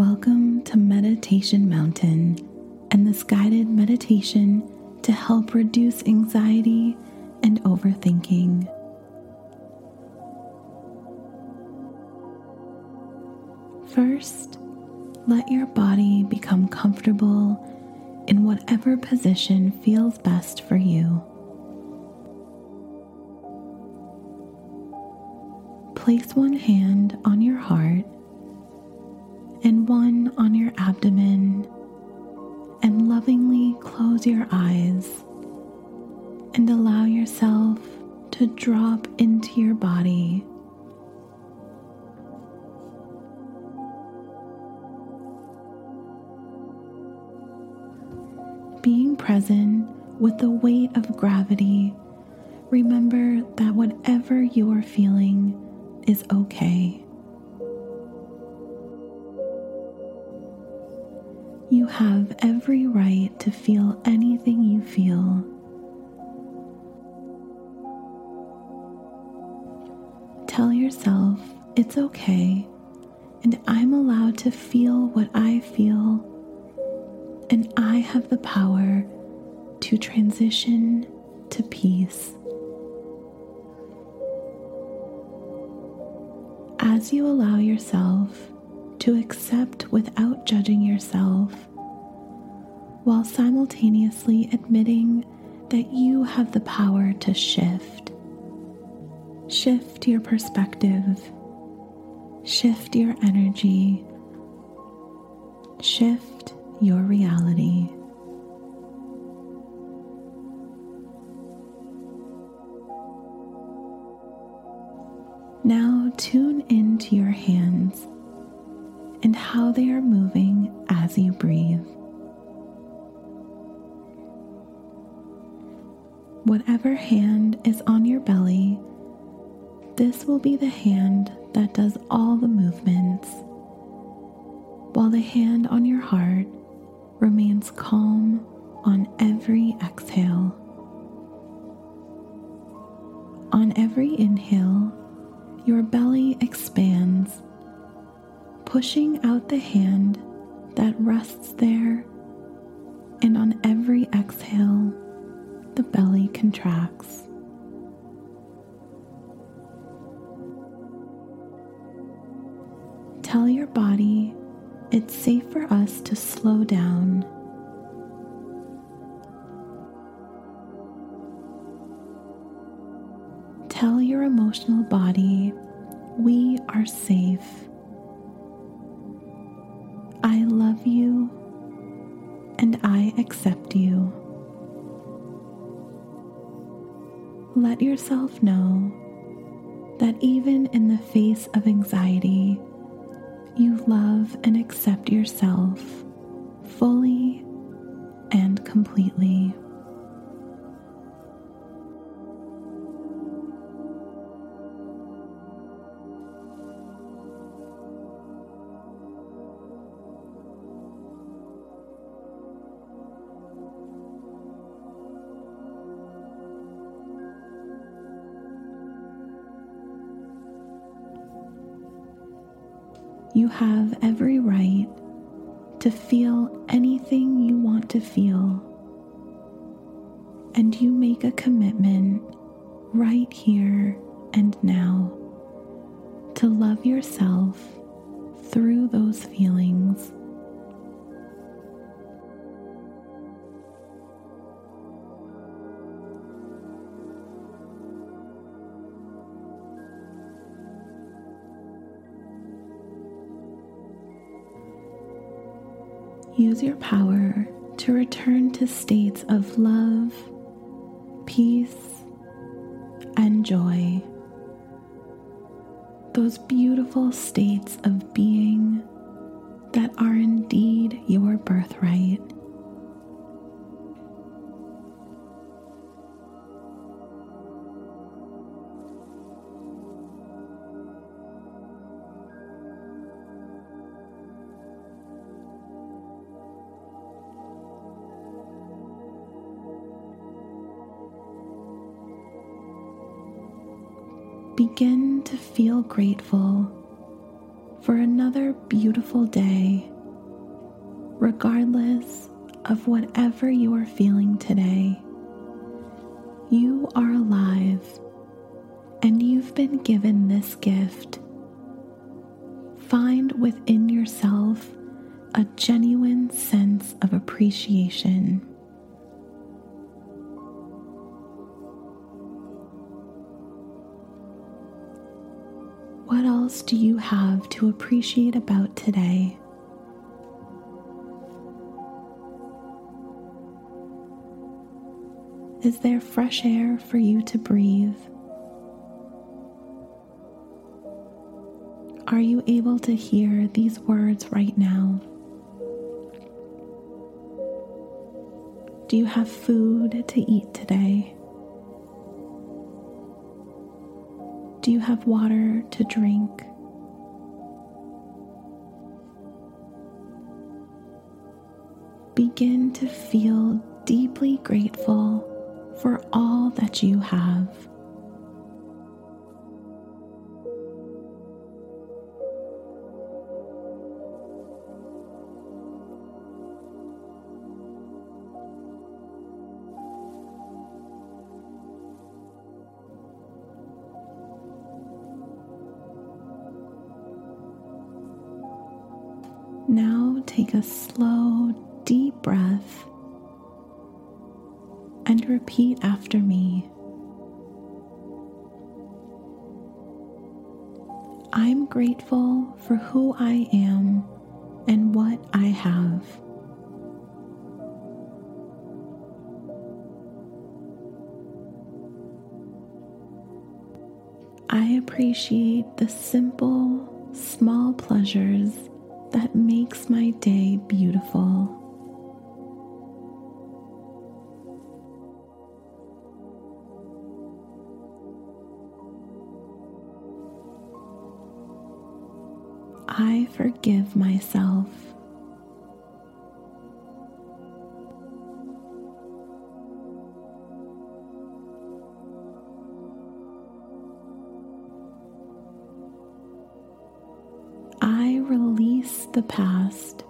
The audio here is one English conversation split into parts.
Welcome to Meditation Mountain and this guided meditation to help reduce anxiety and overthinking. First, let your body become comfortable in whatever position feels best for you. Place one hand on your heart and one on your abdomen, and lovingly close your eyes and allow yourself to drop into your body. Being present with the weight of gravity, remember that whatever you are feeling is okay. You have every right to feel anything you feel. Tell yourself it's okay and I'm allowed to feel what I feel, and I have the power to transition to peace. As you allow yourself to accept without judging yourself, while simultaneously admitting that you have the power to shift. Shift your perspective, shift your energy, shift your reality. Now tune into your hands and how they are moving as you breathe. Whatever hand is on your belly, this will be the hand that does all the movements, while the hand on your heart remains calm on every exhale. On every inhale, your belly expands pushing out the hand that rests there, and on every exhale, the belly contracts. Tell your body it's safe for us to slow down. Tell your emotional body we are safe. I love you and I accept you. Let yourself know that even in the face of anxiety, you love and accept yourself fully and completely. You have every right to feel anything you want to feel. And you make a commitment right here and now to love yourself through those feelings. Use your power to return to states of love, peace, and joy. Those beautiful states of being that are indeed your birthright. Begin to feel grateful for another beautiful day regardless of whatever you are feeling today. You are alive and you've been given this gift. Find within yourself a genuine sense of appreciation. What else do you have to appreciate about today? Is there fresh air for you to breathe? Are you able to hear these words right now? Do you have food to eat today? Do you have water to drink? Begin to feel deeply grateful for all that you have. Now take a slow, deep breath and repeat after me. I'm grateful for who I am and what I have. I appreciate the simple, small pleasures that makes my day beautiful. I forgive myself. Release the past.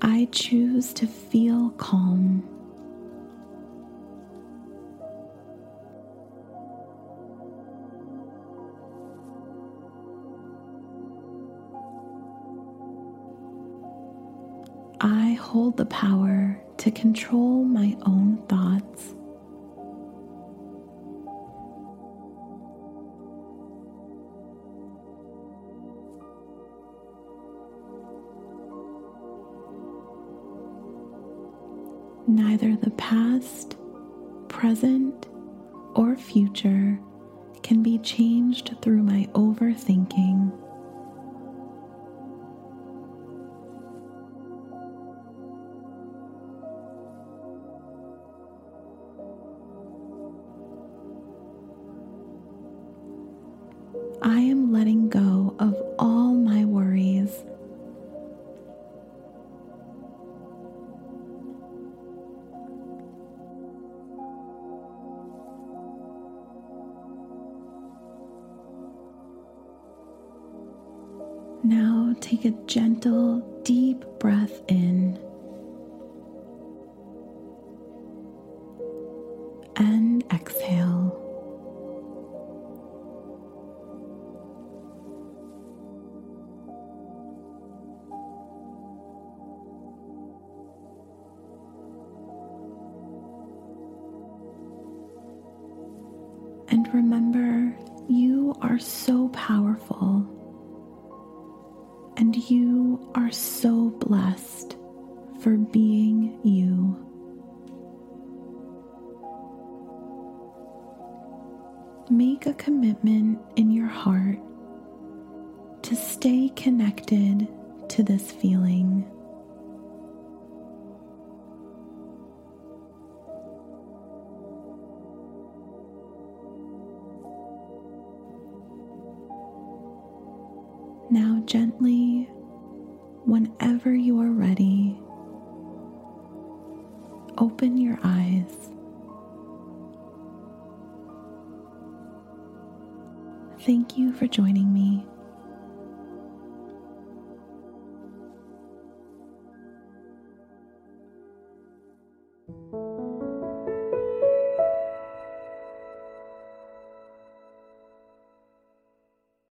I choose to feel calm. I hold the power to control my own thoughts. Neither the past, present, or future can be changed through my overthinking. Take a gentle, deep breath in and exhale. And remember, you are so powerful and you are so blessed for being you. Make a commitment in your heart to stay connected to this feeling. Now, gently, whenever you are ready, open your eyes. Thank you for joining me.